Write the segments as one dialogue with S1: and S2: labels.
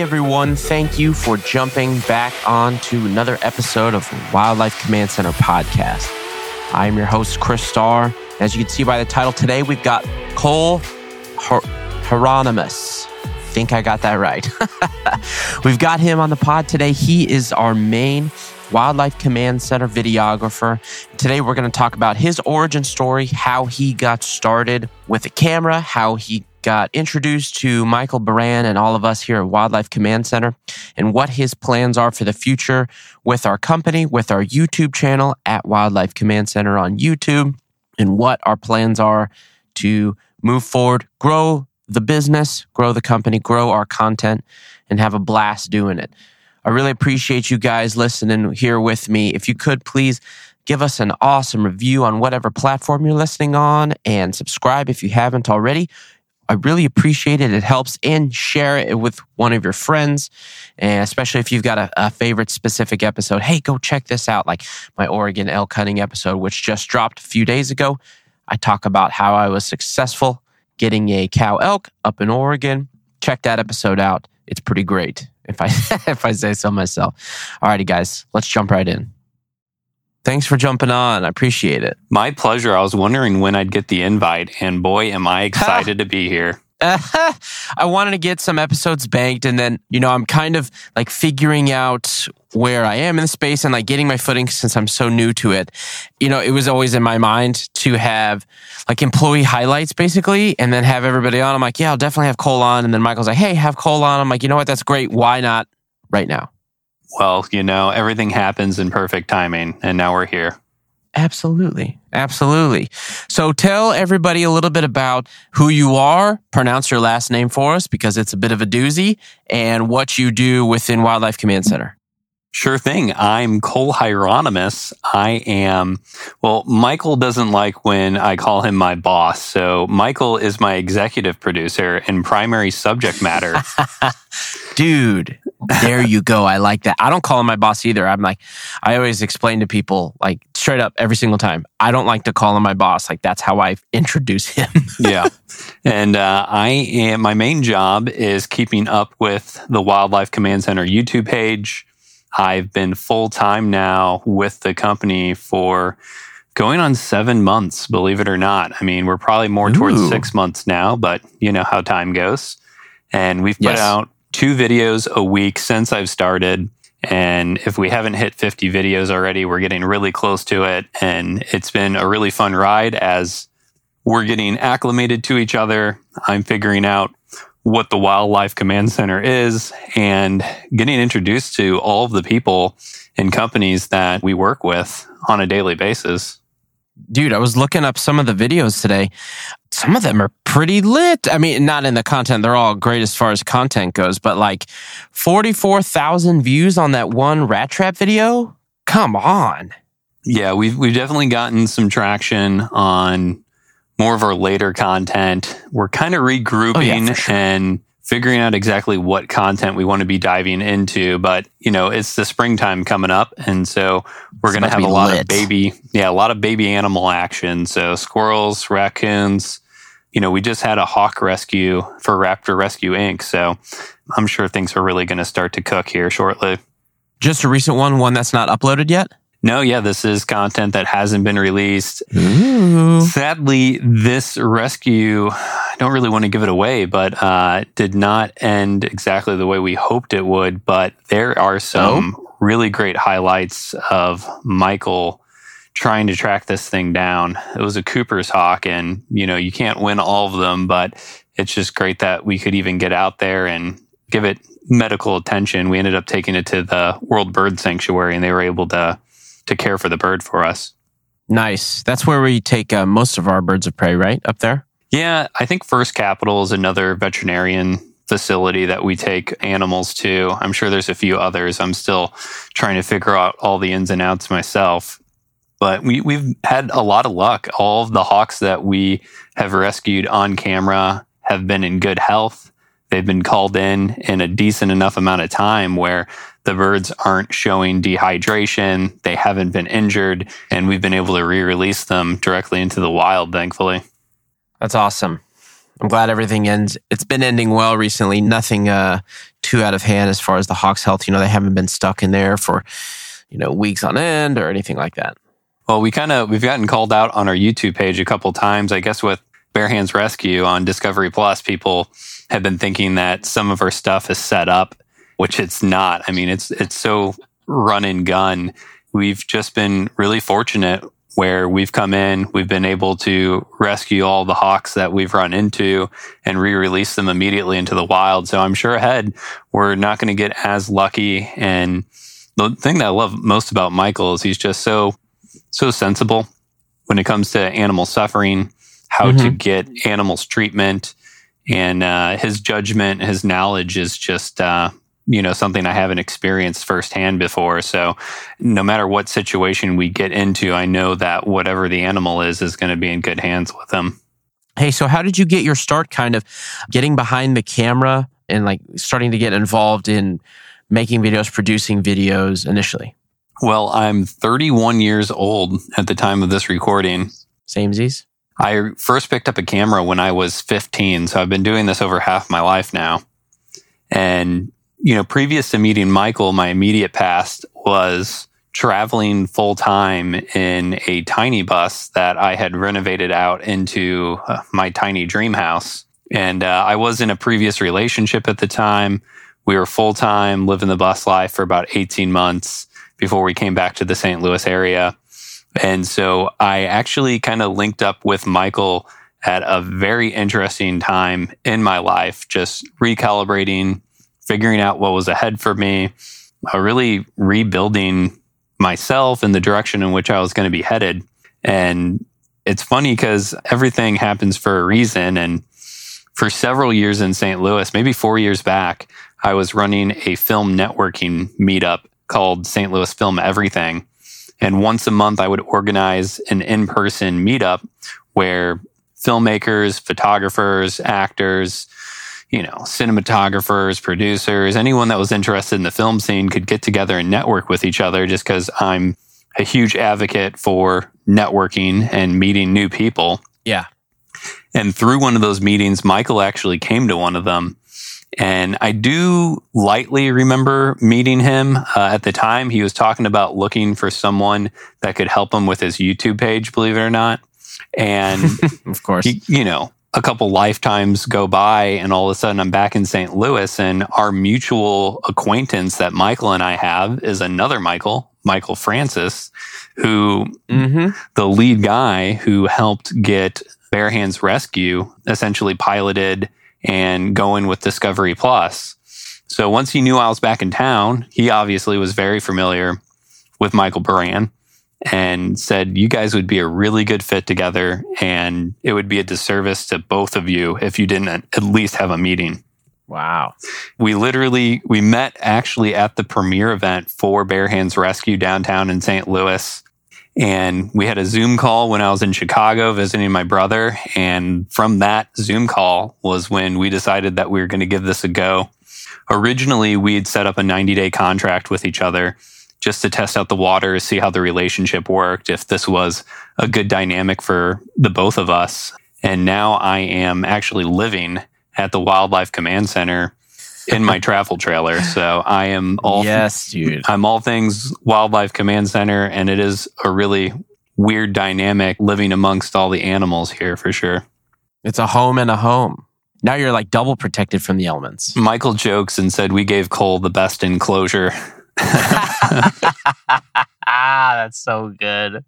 S1: Hey everyone, thank you for jumping back on to another episode of Wildlife Command Center podcast. I'm your host, Chris Starr. As you can see by the title today, we've got Cole Her- Hieronymus. Think I got that right. we've got him on the pod today. He is our main Wildlife Command Center videographer. Today, we're going to talk about his origin story, how he got started with a camera, how he got introduced to Michael Baran and all of us here at Wildlife Command Center, and what his plans are for the future with our company, with our YouTube channel at Wildlife Command Center on YouTube, and what our plans are to move forward, grow the business, grow the company, grow our content, and have a blast doing it. I really appreciate you guys listening here with me. If you could please give us an awesome review on whatever platform you're listening on and subscribe if you haven't already. I really appreciate it. It helps and share it with one of your friends, and especially if you've got a, a, favorite specific episode. Hey, go check this out, like my Oregon elk hunting episode, which just dropped a few days ago. I talk about how I was successful getting a cow elk up in Oregon. Check that episode out. It's pretty great, if I if I say so myself. Alrighty, guys, let's jump right in. Thanks for jumping on. I appreciate it.
S2: My pleasure. I was wondering when I'd get the invite, and boy, am I excited to be here.
S1: I wanted to get some episodes banked, and then, you know, I'm kind of like figuring out where I am in the space and like getting my footing since I'm so new to it. You know, it was always in my mind to have like employee highlights basically, and then have everybody on. I'm like, yeah, I'll definitely have Cole on. And then Michael's like, hey, have Cole on. I'm like, you know what? That's great. Why not right now?
S2: Well, you know, everything happens in perfect timing, and now we're here.
S1: Absolutely. Absolutely. So tell everybody a little bit about who you are, pronounce your last name for us because it's a bit of a doozy, and what you do within Wildlife Command Center.
S2: Sure thing. I'm Cole Hieronymus. I am, well, Michael doesn't like when I call him my boss. So Michael is my executive producer and primary subject matter.
S1: Dude, there you go. I like that. I don't call him my boss either. I'm like, I always explain to people, like, straight up every single time, I don't like to call him my boss. Like, that's how I introduce him.
S2: yeah. And uh, I am, my main job is keeping up with the Wildlife Command Center YouTube page I've been full time now with the company for going on seven months, believe it or not. I mean, we're probably more towards Ooh. six months now, but you know how time goes. And we've put yes. out two videos a week since I've started. And if we haven't hit 50 videos already, we're getting really close to it. And it's been a really fun ride as we're getting acclimated to each other. I'm figuring out what the Wildlife Command Center is and getting introduced to all of the people and companies that we work with on a daily basis.
S1: Dude, I was looking up some of the videos today. Some of them are pretty lit. I mean, not in the content, they're all great as far as content goes, but like 44,000 views on that one rat trap video? Come on.
S2: Yeah, we've we've definitely gotten some traction on more of our later content. We're kind of regrouping oh, yeah, sure. and figuring out exactly what content we want to be diving into. But, you know, it's the springtime coming up. And so we're going to have a lot lit. of baby, yeah, a lot of baby animal action. So squirrels, raccoons, you know, we just had a hawk rescue for Raptor Rescue Inc. So I'm sure things are really going to start to cook here shortly.
S1: Just a recent one, one that's not uploaded yet?
S2: No, yeah, this is content that hasn't been released. Ooh. Sadly, this rescue, I don't really want to give it away, but uh, did not end exactly the way we hoped it would. But there are some oh. really great highlights of Michael trying to track this thing down. It was a Cooper's Hawk, and you know, you can't win all of them, but it's just great that we could even get out there and give it medical attention. We ended up taking it to the World Bird Sanctuary, and they were able to to care for the bird for us.
S1: Nice. That's where we take uh, most of our birds of prey, right? Up there?
S2: Yeah, I think First Capital is another veterinarian facility that we take animals to. I'm sure there's a few others. I'm still trying to figure out all the ins and outs myself. But we, we've had a lot of luck. All of the hawks that we have rescued on camera have been in good health. They've been called in in a decent enough amount of time where the birds aren't showing dehydration, they haven't been injured, and we've been able to re release them directly into the wild, thankfully.
S1: That's awesome. I'm glad everything ends. It's been ending well recently. Nothing uh, too out of hand as far as the Hawks' health. You know, they haven't been stuck in there for, you know, weeks on end or anything like that.
S2: Well, we kind of we've gotten called out on our YouTube page a couple times. I guess with Bare Hands Rescue on Discovery Plus, people have been thinking that some of our stuff is set up, which it's not. I mean, it's it's so run and gun. We've just been really fortunate where we've come in, we've been able to rescue all the hawks that we've run into and re-release them immediately into the wild. So I'm sure ahead we're not going to get as lucky. And the thing that I love most about Michael is he's just so so sensible when it comes to animal suffering, how mm-hmm. to get animals treatment, and uh, his judgment, his knowledge is just uh, you know something I haven't experienced firsthand before. So no matter what situation we get into, I know that whatever the animal is is going to be in good hands with them.
S1: Hey, so how did you get your start? Kind of getting behind the camera and like starting to get involved in making videos, producing videos initially.
S2: Well, I'm 31 years old at the time of this recording.
S1: same Samesies.
S2: I first picked up a camera when I was 15, so I've been doing this over half my life now. And, you know, previous to meeting Michael, my immediate past was traveling full time in a tiny bus that I had renovated out into uh, my tiny dream house. And uh, I was in a previous relationship at the time. We were full time, living the bus life for about 18 months before we came back to the St. Louis area. And so I actually kind of linked up with Michael at a very interesting time in my life, just recalibrating, figuring out what was ahead for me, uh, really rebuilding myself in the direction in which I was going to be headed. And it's funny because everything happens for a reason. And for several years in St. Louis, maybe four years back, I was running a film networking meetup called St. Louis Film Everything. And once a month, I would organize an in person meetup where filmmakers, photographers, actors, you know, cinematographers, producers, anyone that was interested in the film scene could get together and network with each other just because I'm a huge advocate for networking and meeting new people.
S1: Yeah.
S2: And through one of those meetings, Michael actually came to one of them and I do lightly remember meeting him uh, at the time. He was talking about looking for someone that could help him with his YouTube page, believe it or not. And
S1: of course,
S2: he, you know, a couple lifetimes go by, and all of a sudden I'm back in St. Louis, and our mutual acquaintance that Michael and I have is another Michael, Michael Francis, who mm-hmm. the lead guy who helped get Bare Hands Rescue essentially piloted and going with Discovery Plus. So once he knew I was back in town, he obviously was very familiar with Michael Baran and said, You guys would be a really good fit together. And it would be a disservice to both of you if you didn't at least have a meeting.
S1: Wow.
S2: We literally we met actually at the premiere event for Bare Hands Rescue downtown in St. Louis. And we had a Zoom call when I was in Chicago visiting my brother. And from that Zoom call was when we decided that we were going to give this a go. Originally, we'd set up a 90 day contract with each other just to test out the waters, see how the relationship worked, if this was a good dynamic for the both of us. And now I am actually living at the Wildlife Command Center in my travel trailer. So I am all
S1: yes, dude.
S2: I'm all things Wildlife Command Center, and it is a really weird dynamic living amongst all the animals here for sure.
S1: It's a home and a home. Now you're like double protected from the elements.
S2: Michael jokes and said we gave Cole the best enclosure.
S1: Ah, that's so good.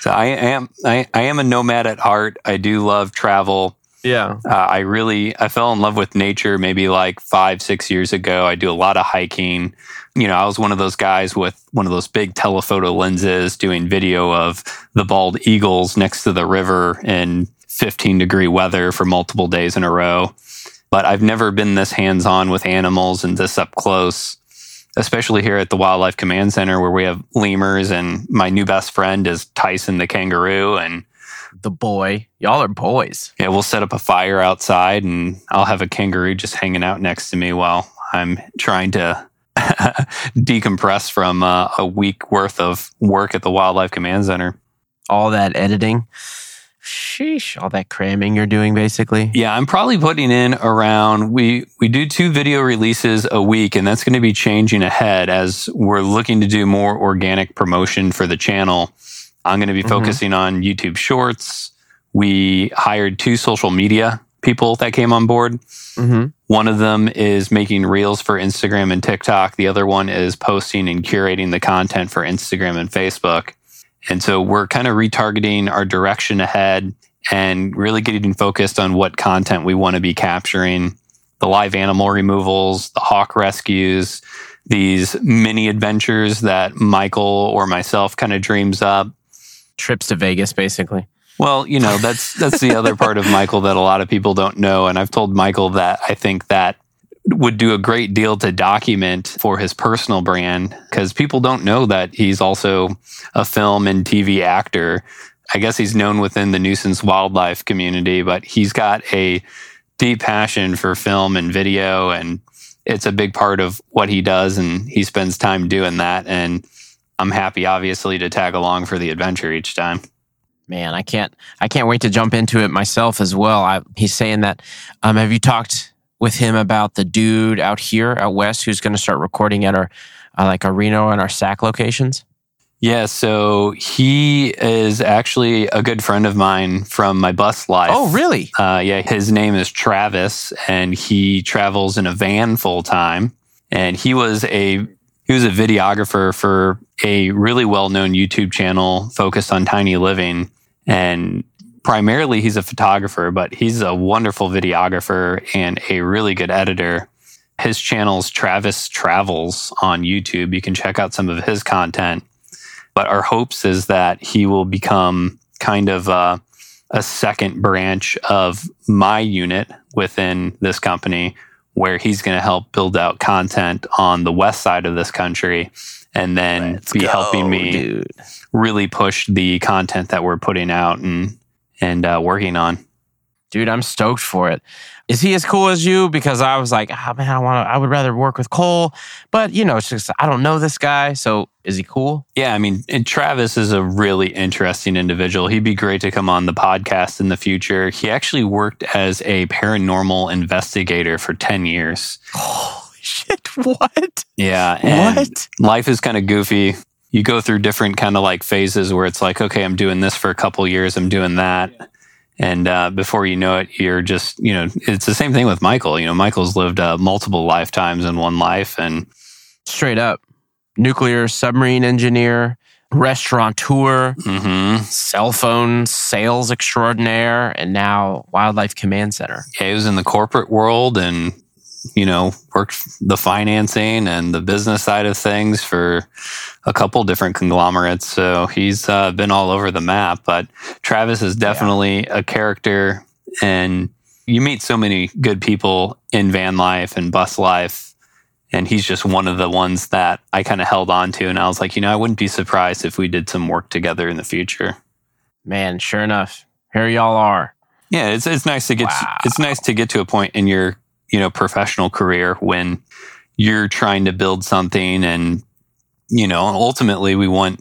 S2: So I am I, I am a nomad at heart. I do love travel.
S1: Yeah.
S2: Uh, I really I fell in love with nature maybe like 5 6 years ago. I do a lot of hiking. You know, I was one of those guys with one of those big telephoto lenses doing video of the bald eagles next to the river in 15 degree weather for multiple days in a row. But I've never been this hands-on with animals and this up close especially here at the Wildlife Command Center where we have lemurs and my new best friend is Tyson the kangaroo and
S1: the boy. Y'all are boys.
S2: Yeah, we'll set up a fire outside and I'll have a kangaroo just hanging out next to me while I'm trying to decompress from uh, a week worth of work at the Wildlife Command Center.
S1: All that editing. Sheesh, all that cramming you're doing basically.
S2: Yeah, I'm probably putting in around we we do two video releases a week and that's going to be changing ahead as we're looking to do more organic promotion for the channel. I'm going to be
S1: Mhm.
S2: focusing on YouTube Shorts. We hired two social media people that came on board.
S1: Mm-hmm.
S2: One of them is making reels for Instagram and TikTok. The other one is posting and curating the content for Instagram and Facebook. And so we're kind of retargeting our direction ahead and really getting focused on what content we want to be capturing the live animal removals, the hawk rescues, these mini adventures that Michael or myself kind of dreams up.
S1: Trips to Vegas basically.
S2: Well, you know, that's that's the other part of Michael that a lot of people don't know and I've told Michael that I think that would do a great deal to document for his personal brand because people don't know that he's also a film and TV actor. I guess he's known within the nuisance wildlife community, but he's got a deep passion for film and video and it's a big part of what he does and he spends time doing that and I'm happy obviously to tag along for the adventure each time.
S1: Man, I can't I can't wait to jump into it myself as well. I, he's saying that um have you talked with him about the dude out here out west who's going to start recording at our uh, like our Reno and our SAC locations?
S2: Yeah, so he is actually a good friend of mine from my bus life.
S1: Oh, really?
S2: Uh, yeah, his name is Travis, and he travels in a van full time. And he was a he was a videographer for a really well known YouTube channel focused on tiny living. And primarily, he's a photographer, but he's a wonderful videographer and a really good editor. His channel's Travis Travels on YouTube. You can check out some of his content. But our hopes is that he will become kind of a, a second branch of my unit within this company, where he's going to help build out content on the west side of this country and then
S1: Let's
S2: be
S1: go,
S2: helping me
S1: dude.
S2: really push the content that we're putting out and and uh, working on.
S1: Dude, I'm stoked for it. Is he as cool as you? Because I was like, oh, man, I want. I would rather work with Cole, but you know, it's just I don't know this guy. So is he cool?
S2: Yeah, I mean, and Travis is a really interesting individual. He'd be great to come on the podcast in the future. He actually worked as a paranormal investigator for 10 years.
S1: Holy shit! What?
S2: Yeah. And
S1: what?
S2: life is kind of goofy. You go through different kind of like phases where it's like, okay, I'm doing this for a couple years, I'm doing that. And uh, before you know it, you're just, you know, it's the same thing with Michael. You know, Michael's lived uh, multiple lifetimes in one life. And
S1: Straight up, nuclear submarine engineer, restaurateur,
S2: mhm.
S1: cell phone sales extraordinaire, and now wildlife command center.
S2: yeah, he was in the corporate world and, you know, worked the financing and the business side of things for a couple different conglomerates. So he's uh, been all over the map. But Travis is definitely a character, and you meet so many good people in van life and bus life. And he's just one of the ones that I kind of held on to. And I was like, you know, I wouldn't be surprised if we did some work together in the future.
S1: Man, sure enough, here y'all are.
S2: Yeah, it's it's nice to get
S1: Wow.
S2: it's nice to get to a point in your you know professional career when you're trying to build something and you know ultimately we want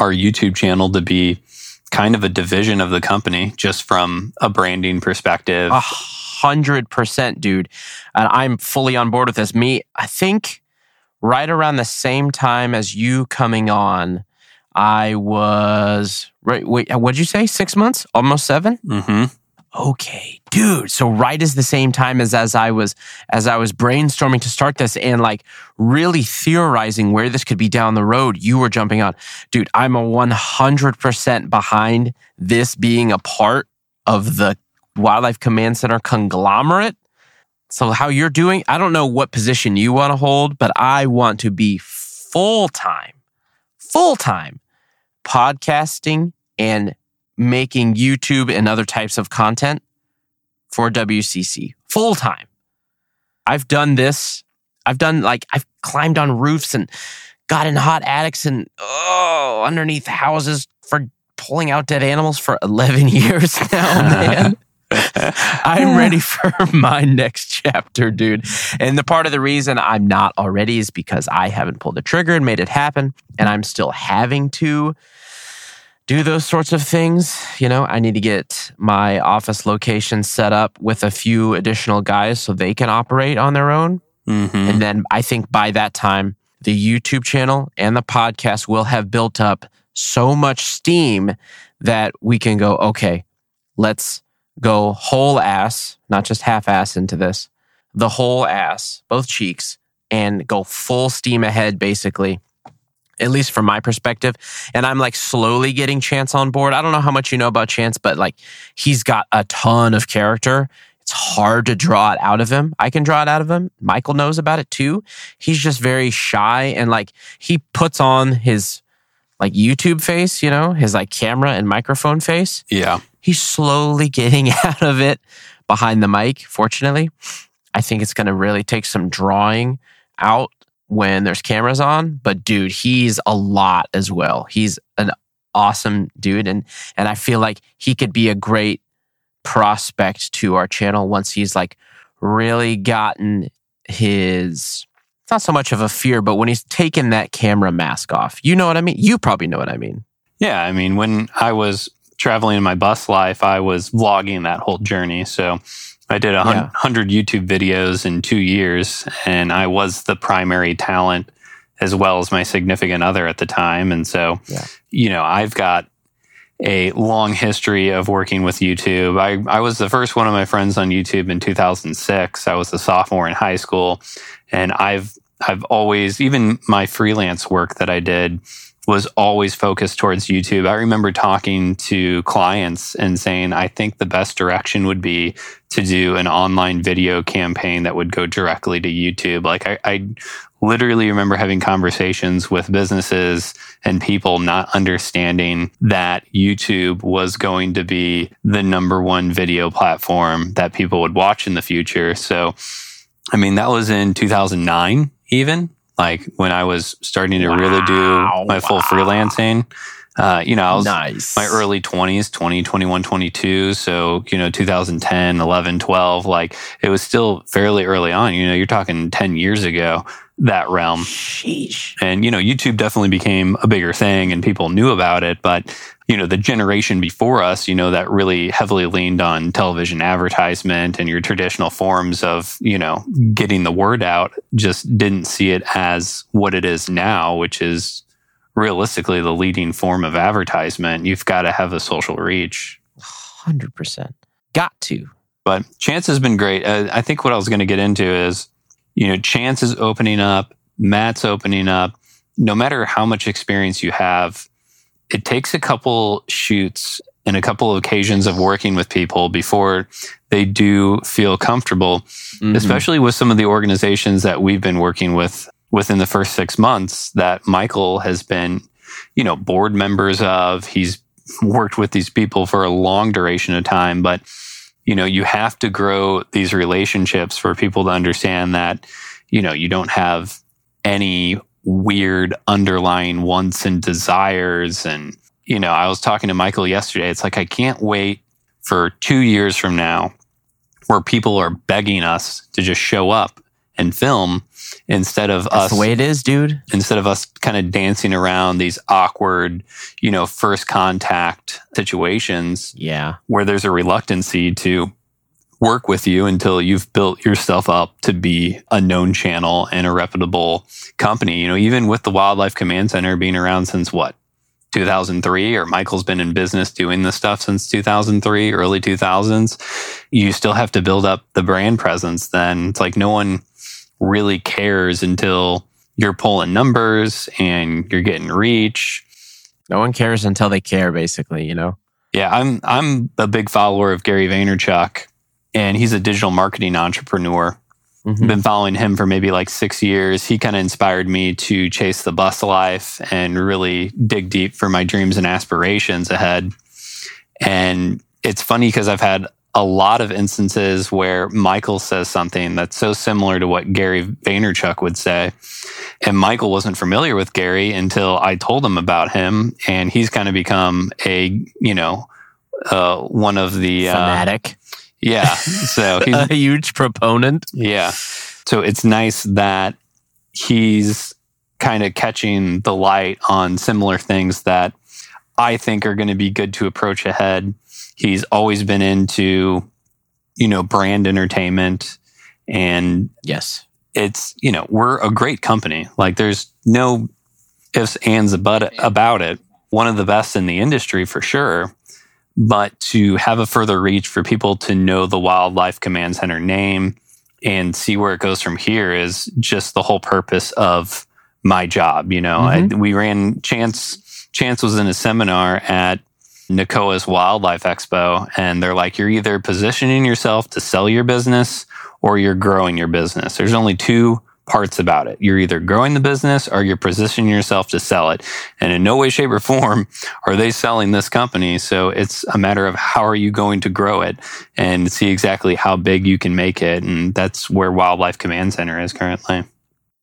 S2: our YouTube channel to be kind of a division of the company just from a branding perspective.
S1: A hundred percent, dude. And I'm fully on board with this. Me, I think right around the same time as you coming on, I was right. Wait, what'd you say? Six months? Almost seven?
S2: hmm
S1: Okay, dude. So right as the same time as as I was as I was brainstorming to start this and like really theorizing where this could be down the road, you were jumping on. Dude, I'm a 100% behind this being a part of the Wildlife Command Center conglomerate. So how you're doing, I don't know what position you want to hold, but I want to be full-time. Full-time podcasting and making YouTube and other types of content for WCC full time. I've done this. I've done like, I've climbed on roofs and got in hot attics and oh, underneath houses for pulling out dead animals for 11 years now, man. I'm ready for my next chapter, dude. And the part of the reason I'm not already is because I haven't pulled the trigger and made it happen. And I'm still having to do those sorts of things. You know, I need to get my office location set up with a few additional guys so they can operate on their own.
S2: Mm-hmm.
S1: And then I think by that time, the YouTube channel and the podcast will have built up so much steam that we can go, okay, let's go whole ass, not just half ass into this, the whole ass, both cheeks, and go full steam ahead, basically. At least from my perspective. And I'm like slowly getting Chance on board. I don't know how much you know about Chance, but like he's got a ton of character. It's hard to draw it out of him. I can draw it out of him. Michael knows about it too. He's just very shy and like he puts on his like YouTube face, you know, his like camera and microphone face.
S2: Yeah.
S1: He's slowly getting out of it behind the mic, fortunately. I think it's going to really take some drawing out when there's cameras on, but dude, he's a lot as well. He's an awesome dude and and I feel like he could be a great prospect to our channel once he's like really gotten his it's not so much of a fear, but when he's taken that camera mask off. You know what I mean? You probably know what I mean.
S2: Yeah. I mean, when I was traveling in my bus life, I was vlogging that whole journey. So I did a
S1: Yeah.
S2: hundred YouTube videos in two years, and I was the primary talent as well as my significant other at the time. And so,
S1: Yeah.
S2: you know, I've got a long history of working with YouTube. I, I was the first one of my friends on YouTube in 2006. I was a sophomore in high school, and I've I've always even my freelance work that I did was always focused towards YouTube. I remember talking to clients and saying, I think the best direction would be to do an online video campaign that would go directly to YouTube. Like I, I literally remember having conversations with businesses and people not understanding that YouTube was going to be the number one video platform that people would watch in the future. So, I mean, that was in 2009, even like when I was starting to really do my full
S1: wow.
S2: freelancing. Uh, you know, I was
S1: nice.
S2: my early 20s 20 21 22 so you know 2010 11 12 like it was still fairly early on you know you're talking 10 years ago that realm
S1: Sheesh.
S2: and you know youtube definitely became a bigger thing and people knew about it but you know the generation before us you know that really heavily leaned on television advertisement and your traditional forms of you know getting the word out just didn't see it as what it is now which is realistically the leading form of advertisement you've got to have a social reach
S1: 100%. Got to.
S2: but chance has been great uh, i think what i was going to get into is you know chance is opening up matt's opening up no matter how much experience you have it takes a couple shoots and a couple of occasions of working with people before they do feel comfortable
S1: Mhm.
S2: especially with some of the organizations that we've been working with within the first six months that Michael has been, you know, board members of. He's worked with these people for a long duration of time, but you know, you have to grow these relationships for people to understand that, you know, you don't have any weird underlying wants and desires. And, you know, I was talking to Michael yesterday. It's like, I can't wait for two years from now where people are begging us to just show up and film instead of
S1: That's
S2: us
S1: the way it is, dude.
S2: instead of us kind of dancing around these awkward, you know, first contact situations
S1: Yeah.
S2: where there's a reluctancy to work with you until you've built yourself up to be a known channel and a reputable company. You know, even with the Wildlife Command Center being around since what? 2003 or Michael's been in business doing this stuff since 2003, early 2000s, you still have to build up the brand presence. Then it's like no one really cares until you're pulling numbers and you're getting reach.
S1: No one cares until they care, basically, you know?
S2: Yeah, I'm I'm a big follower of Gary Vaynerchuk, and he's a digital marketing entrepreneur.
S1: Mhm.
S2: Been following him for maybe like six years. He kind of inspired me to chase the bus life and really dig deep for my dreams and aspirations ahead. And it's funny because I've had a lot of instances where Michael says something that's so similar to what Gary Vaynerchuk would say. And Michael wasn't familiar with Gary until I told him about him. And he's kind of become a, you know, uh, one of the, uh,
S1: Fanatic.
S2: Yeah. So he's,
S1: a huge proponent.
S2: yeah. So it's nice that he's kind of catching the light on similar things that I think are going to be good to approach ahead. He's always been into, you know, brand entertainment and
S1: Yes.
S2: it's, you know, we're a great company. Like there's no ifs, ands, but about it. One of the best in the industry for sure. But to have a further reach for people to know the Wildlife Command Center name and see where it goes from here is just the whole purpose of my job. You know, mm-hmm. I, we ran Chance. Chance was in a seminar at NACOA's Wildlife Expo, and they're like, you're either positioning yourself to sell your business or you're growing your business. There's only two parts about it. You're either growing the business or you're positioning yourself to sell it. And in no way, shape, or form are they selling this company. So it's a matter of how are you going to grow it and see exactly how big you can make it. And that's where Wildlife Command Center is currently.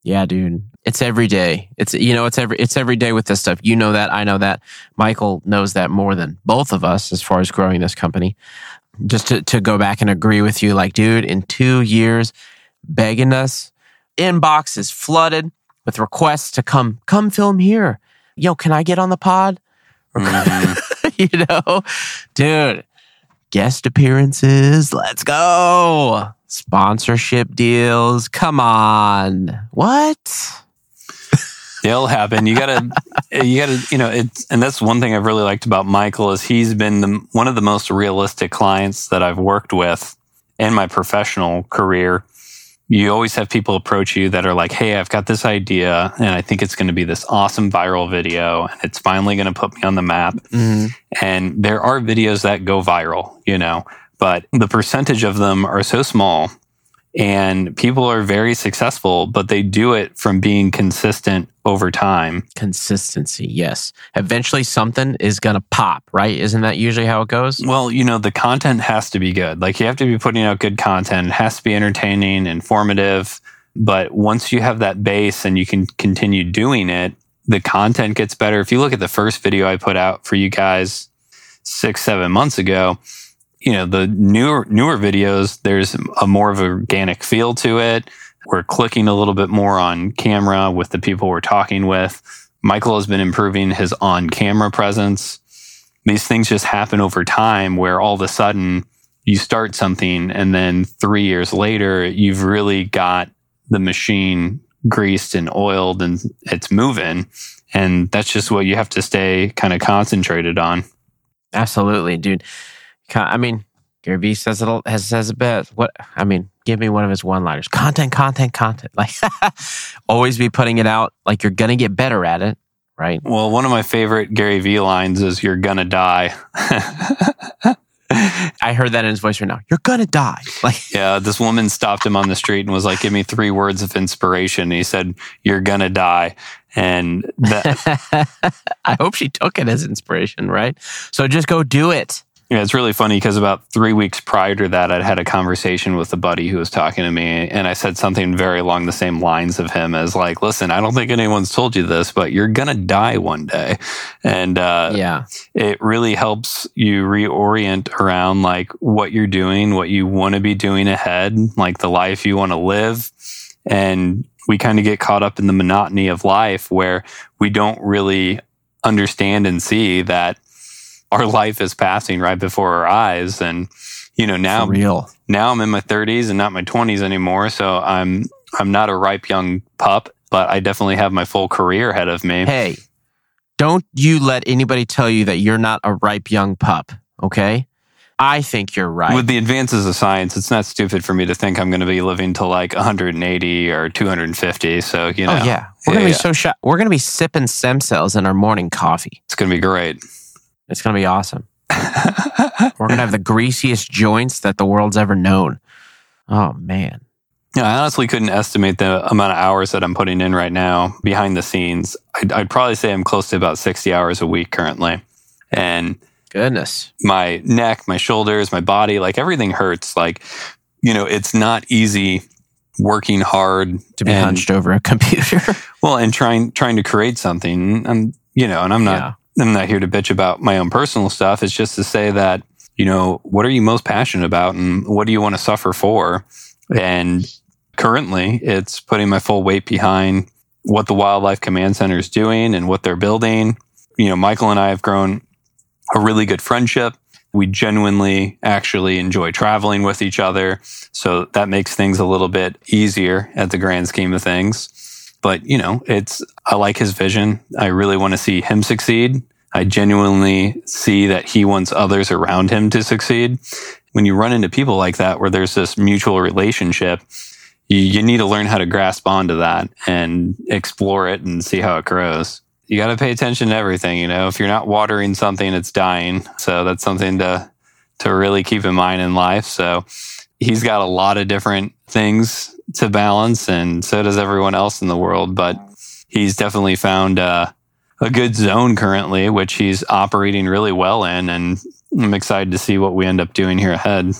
S1: Yeah, dude. It's every day. It's you know, it's every it's every day with this stuff. You know that, I know that. Michael knows that more than both of us as far as growing this company. Just to, to go back and agree with you, like, dude, in two years, begging us, inbox is flooded with requests to come come film here. Yo, can I get on the pod?
S2: Mhm.
S1: you know, dude, guest appearances. Let's go. Sponsorship deals. Come on. What?
S2: They'll happen. You gotta, you gotta, you know, it's, and that's one thing I've really liked about Michael is he's been the, one of the most realistic clients that I've worked with in my professional career. You always have people approach you that are like, Hey, I've got this idea and I think it's going to be this awesome viral video and it's finally going to put me on the map.
S1: Mhm.
S2: And there are videos that go viral, you know, but the percentage of them are so small and people are very successful, but they do it from being consistent over time.
S1: Consistency. Yes. Eventually something is going to pop, right? Isn't that usually how it goes?
S2: Well, you know, the content has to be good. Like you have to be putting out good content. It has to be entertaining, informative. But once you have that base and you can continue doing it, the content gets better. If you look at the first video I put out for you guys six, seven months ago, you know, the newer newer videos, there's a more of an organic feel to it. We're clicking a little bit more on camera with the people we're talking with. Michael has been improving his on camera presence. These things just happen over time where all of a sudden you start something and then three years later, you've really got the machine greased and oiled and it's moving. And that's just what you have to stay kind of concentrated on.
S1: Absolutely, dude. I mean, Gary Vee says it all- has says it best. What I mean, give me one of his one-liners. Content, content, content. Like always be putting it out. Like you're gonna get better at it, right?
S2: Well, one of my favorite Gary Vee lines is "You're gonna die."
S1: I heard that in his voice right now. You're gonna die. Like
S2: yeah, this woman stopped him on the street and was like, "Give me three words of inspiration." And he said, "You're gonna die," and that,
S1: I hope she took it as inspiration, right? So just go do it.
S2: Yeah, it's really funny because about three weeks prior to that, I'd had a conversation with a buddy who was talking to me, and I said something very along the same lines of him as like, "Listen, I don't think anyone's told you this, but you're gonna die one day," and uh,
S1: yeah.
S2: it really helps you reorient around like what you're doing, what you want to be doing ahead, like the life you want to live, and we kind of get caught up in the monotony of life where we don't really understand and see that our life is passing right before our eyes and you know now
S1: For real.
S2: now I'm in my 30s and not my 20s anymore so I'm I'm not a ripe young pup but I definitely have my full career ahead of me
S1: Hey, don't you let anybody tell you that you're not a ripe young pup, okay? I think you're right.
S2: with the advances of science it's not stupid for me to think I'm going to be living to like 180 or 250 so you oh, know
S1: oh yeah. We're gonna be
S2: yeah.
S1: so shot. We're gonna be sipping stem cells in our morning coffee.
S2: it's going to be great
S1: It's gonna be awesome. We're gonna have the greasiest joints that the world's ever known. Oh man.
S2: Yeah, I honestly couldn't estimate the amount of hours that I'm putting in right now behind the scenes. I'd, I'd probably say I'm close to about 60 hours a week currently. And
S1: Goodness.
S2: my neck, my shoulders, my body, like everything hurts. Like, you know, it's not easy working hard
S1: To be
S2: and-
S1: hunched over a computer.
S2: Well, and trying trying to create something. And you know, and I'm not I'm not here to bitch about my own personal stuff. It's just to say that, you know, what are you most passionate about and what do you want to suffer for? And currently it's putting my full weight behind what the Wildlife Command Center is doing and what they're building. you know, Michael and I have grown a really good friendship. We genuinely actually enjoy traveling with each other. So that makes things a little bit easier at the grand scheme of things. But, you know, it's, I like his vision. I really want to see him succeed. I genuinely see that he wants others around him to succeed. When you run into people like that, where there's this mutual relationship, you, you need to learn how to grasp onto that and explore it and see how it grows. You got to pay attention to everything. You know, if you're not watering something, it's dying. So that's something to, to really keep in mind in life. So he's got a lot of different things to balance and so does everyone else in the world. But he's definitely found, uh, a good zone currently, which he's operating really well in. And I'm excited to see what we end up doing here ahead.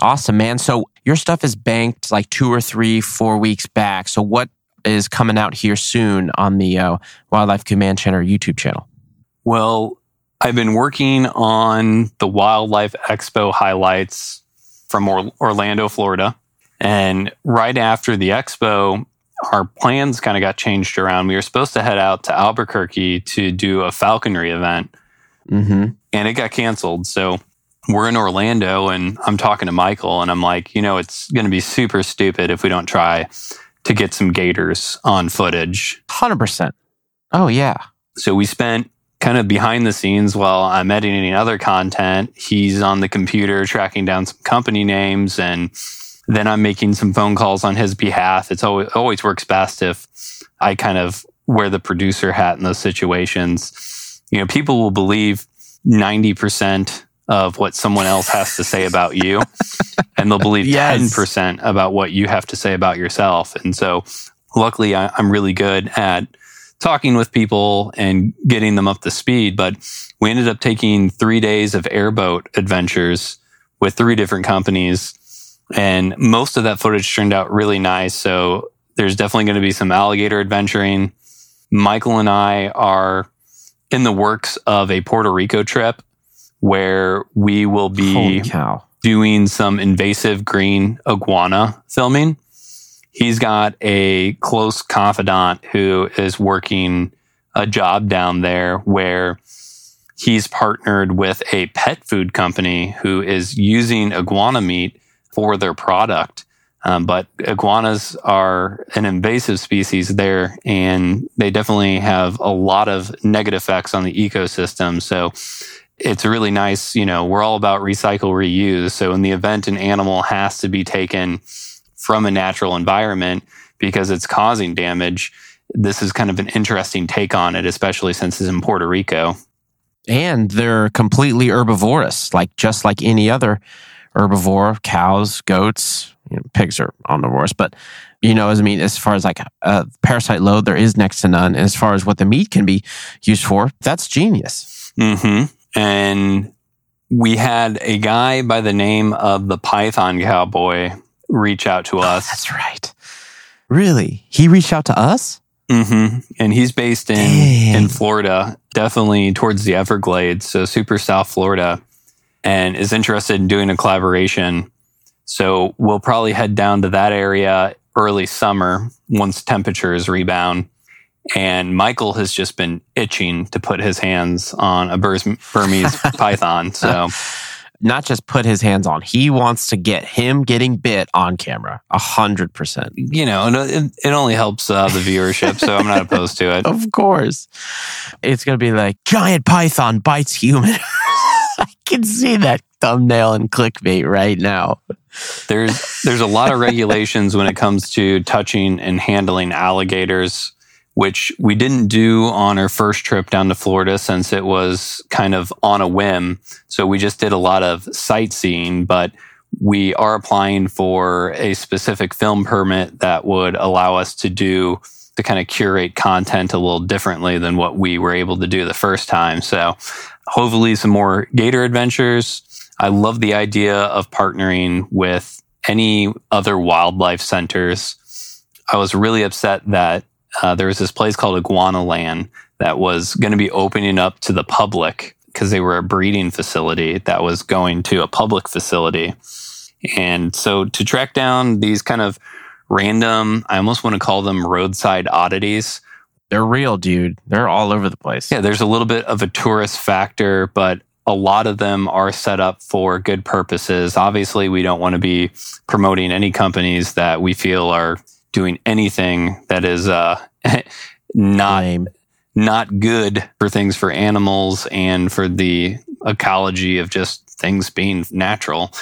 S1: Awesome, man. So your stuff is banked like two or three, four weeks back. So what is coming out here soon on the uh, Wildlife Command Center YouTube channel?
S2: Well, I've been working on the Wildlife Expo highlights from Orlando, Florida. And right after the expo, our plans kind of got changed around. We were supposed to head out to Albuquerque to do a falconry event, mm-hmm. and it got canceled. So we're in Orlando, and I'm talking to Michael, and I'm like, you know, it's going to be super stupid if we don't try to get some gators on footage.
S1: 100%. Oh, yeah.
S2: So we spent kind of behind the scenes while I'm editing other content. He's on the computer tracking down some company names and then I'm making some phone calls on his behalf. It's always always works best if I kind of wear the producer hat in those situations. You know, people will believe 90% of what someone else has to say about you and they'll believe yes. 10% about what you have to say about yourself. And so luckily I, I'm really good at talking with people and getting them up to speed. But we ended up taking three days of airboat adventures with three different companies and most of that footage turned out really nice. So there's definitely going to be some alligator adventuring. Michael and I are in the works of a Puerto Rico trip where we will be doing some invasive green iguana filming. He's got a close confidant who is working a job down there where he's partnered with a pet food company who is using iguana meat for their product. Um, but iguanas are an invasive species there, and they definitely have a lot of negative effects on the ecosystem. So it's really nice. You know, we're all about recycle, reuse. So in the event an animal has to be taken from a natural environment because it's causing damage, this is kind of an interesting take on it, especially since it's in Puerto Rico.
S1: And they're completely herbivorous, like just like any other herbivore, cows, goats, you know, pigs are omnivores, but you know, as I mean, as far as like a parasite load, there is next to none. And as far as what the meat can be used for, that's genius.
S2: Mm-hmm. And we had a guy by the name of the Python Cowboy reach out to oh, us.
S1: That's right. Really? He reached out to us?
S2: Mm-hmm. And he's based in in Florida, definitely towards the Everglades, so super South Florida and is interested in doing a collaboration. So we'll probably head down to that area early summer once temperatures rebound. And Michael has just been itching to put his hands on a Burmese python. So
S1: not just put his hands on, he wants to get him getting bit on camera. A hundred percent.
S2: You know, it, it only helps uh, the viewership. so I'm not opposed to it.
S1: Of course. It's going to be like giant python bites human. Can see that thumbnail and clickbait right now.
S2: There's there's a lot of regulations when it comes to touching and handling alligators, which we didn't do on our first trip down to Florida since it was kind of on a whim. So we just did a lot of sightseeing, but we are applying for a specific film permit that would allow us to do to kind of curate content a little differently than what we were able to do the first time. So hopefully some more gator adventures. I love the idea of partnering with any other wildlife centers. I was really upset that uh, there was this place called Iguana Land that was going to be opening up to the public because they were a breeding facility that was going to a public facility. And so to track down these kind of random, I almost want to call them roadside oddities
S1: they're real, dude. They're all over the place.
S2: Yeah, there's a little bit of a tourist factor, but a lot of them are set up for good purposes. Obviously, we don't want to be promoting any companies that we feel are doing anything that is uh, not
S1: Lame.
S2: not good for things for animals and for the ecology of just things being natural.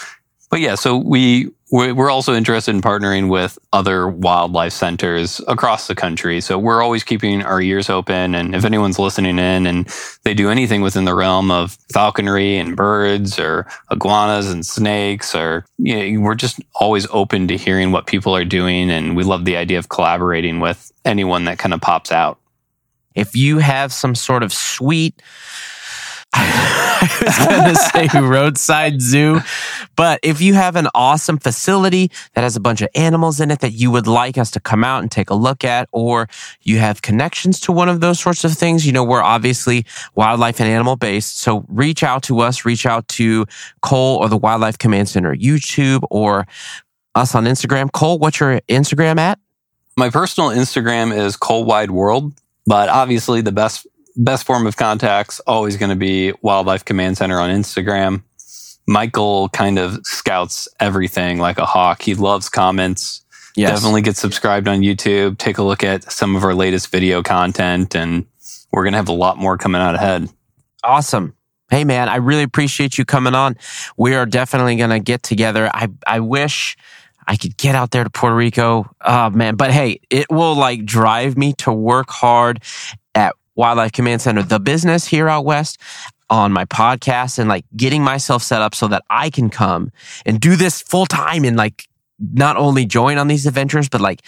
S2: But yeah, so we we're also interested in partnering with other wildlife centers across the country. So we're always keeping our ears open. And if anyone's listening in and they do anything within the realm of falconry and birds or iguanas and snakes, or you know, we're just always open to hearing what people are doing. And we love the idea of collaborating with anyone that kind of pops out.
S1: If you have some sort of sweet, I was going to say roadside zoo, but if you have an awesome facility that has a bunch of animals in it that you would like us to come out and take a look at, or you have connections to one of those sorts of things, you know, we're obviously wildlife and animal based. So reach out to us, reach out to Cole or the Wildlife Command Center YouTube or us on Instagram. Cole, what's your Instagram at?
S2: My personal Instagram is Cole Wide World, but obviously the best best form of contact's always going to be Wildlife Command Center on Instagram. Michael kind of scouts everything like a hawk. He loves comments.
S1: Yes.
S2: Definitely get subscribed on YouTube. Take a look at some of our latest video content, and we're going to have a lot more coming out ahead.
S1: Awesome. Hey man, I really appreciate you coming on. We are definitely going to get together. I I wish I could get out there to Puerto Rico. Oh man, but hey, it will like drive me to work hard Wildlife Command Center, the business here out west on my podcast and like getting myself set up so that I can come and do this full time and like not only join on these adventures, but like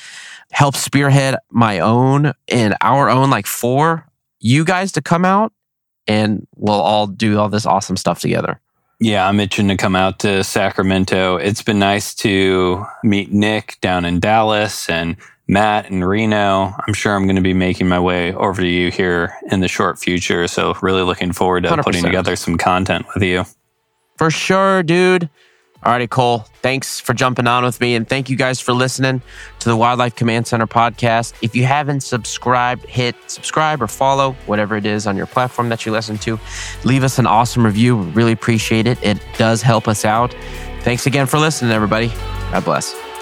S1: help spearhead my own and our own, like for you guys to come out and we'll all do all this awesome stuff together.
S2: Yeah, I'm itching to come out to Sacramento. It's been nice to meet Nick down in Dallas and Matt and Reno. I'm sure I'm going to be making my way over to you here in the short future. So, really looking forward to
S1: 100%.
S2: putting together some content with you.
S1: For sure, dude. Alrighty, Cole. Thanks for jumping on with me. And thank you guys for listening to the Wildlife Command Center podcast. If you haven't subscribed, hit subscribe or follow, whatever it is on your platform that you listen to. Leave us an awesome review. We really appreciate it. It does help us out. Thanks again for listening, everybody. God bless.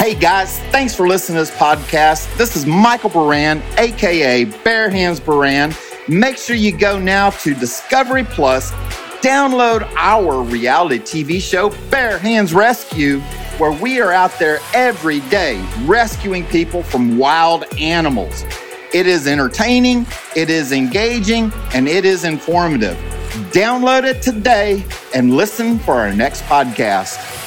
S3: Hey guys, thanks for listening to this podcast. This is Michael Baran, aka Bare Hands Baran. Make sure you go now to Discovery Plus, download our reality TV show, Bare Hands Rescue, where we are out there every day rescuing people from wild animals. It is entertaining, it is engaging, and it is informative. Download it today and listen for our next podcast.